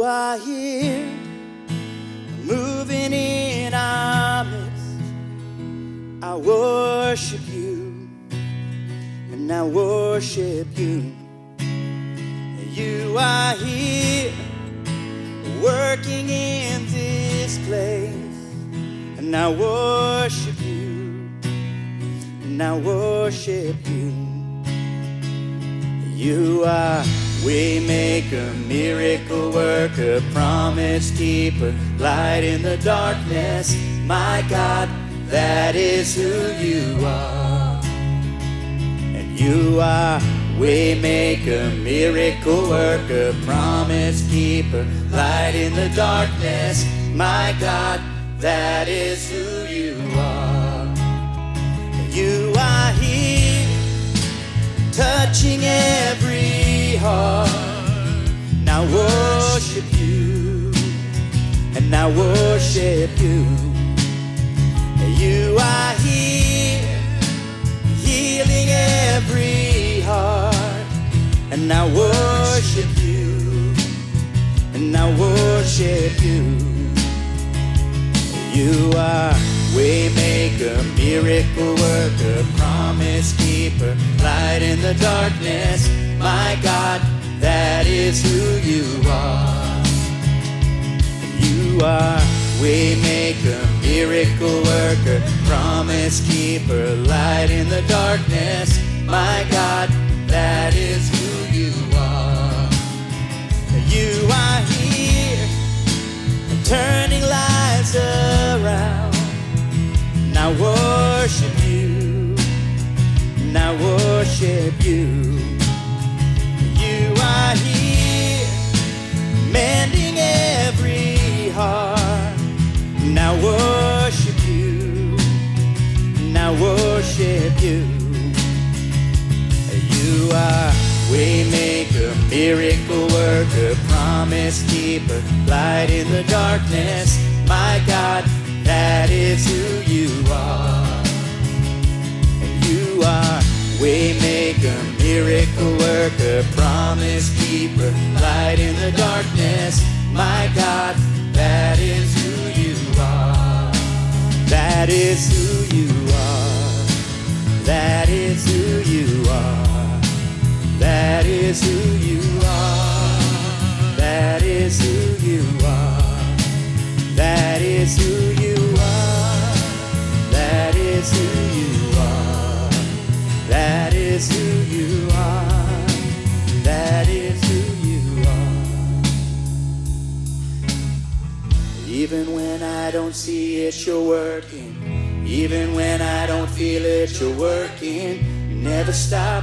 You are here, moving in our midst. I worship you, and I worship you. You are here, working in this place, and I worship you, and I worship you. You are Waymaker, miracle worker, promise keeper, light in the darkness. My God, that is who you are. And you are Waymaker, miracle worker, promise keeper, light in the darkness. My God, that is who you are. I worship you. You are here, healing every heart, and I worship you, and I worship you. You are waymaker, miracle worker, promise keeper, light in the darkness. Are waymaker, miracle worker, promise keeper, light in the darkness. My God, that is who you are. You are here, turning lives around. Now worship you, now worship you. You waymaker, miracle worker, promise keeper, light in the darkness. My God, that is who you are. And you are waymaker, miracle worker, promise keeper, is who you are. That is who you are. That is who you are. That is who you are. That is who you are. That is who you are. Even when I don't see it, you're working. Even when I don't feel it, you're working. You never stop,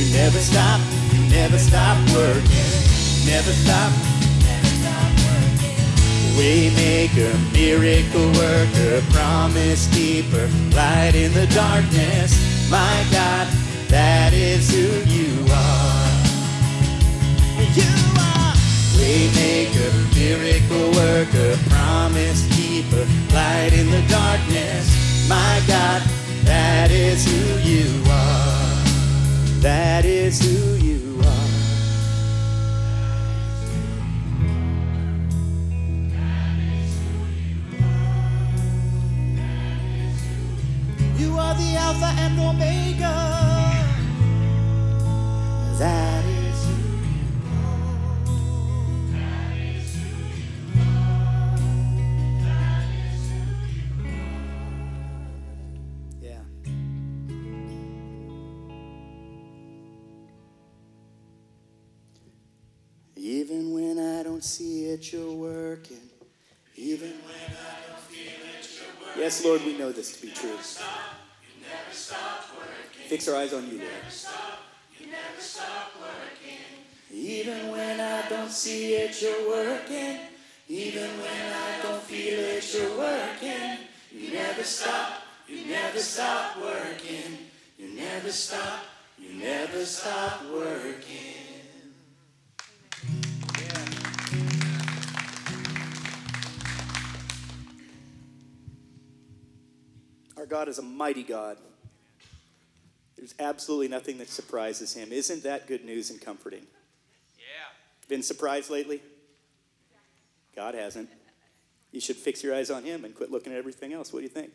You never stop, you never stop working. Never stop, never stop working. Waymaker, miracle worker, promise keeper, light in the darkness. My God, that is who you are. You are waymaker, miracle worker, promise keeper, light in the darkness. My God, that is who you are. That is who you are. That is who you are That is who you are. You are the Alpha and Omega. That don't see it, you're working. Even when I don't feel it, you're working. Yes, Lord, we know this to be true. Fix our eyes on you, Lord. Even when I don't see it, you're working. Even when I don't feel it, you're working. You never stop, you never stop working. You never stop, you never stop working. God is a mighty God. There's absolutely nothing that surprises him. Isn't that good news and comforting? Yeah. Been surprised lately? God hasn't. You should fix your eyes on him and quit looking at everything else. What do you think?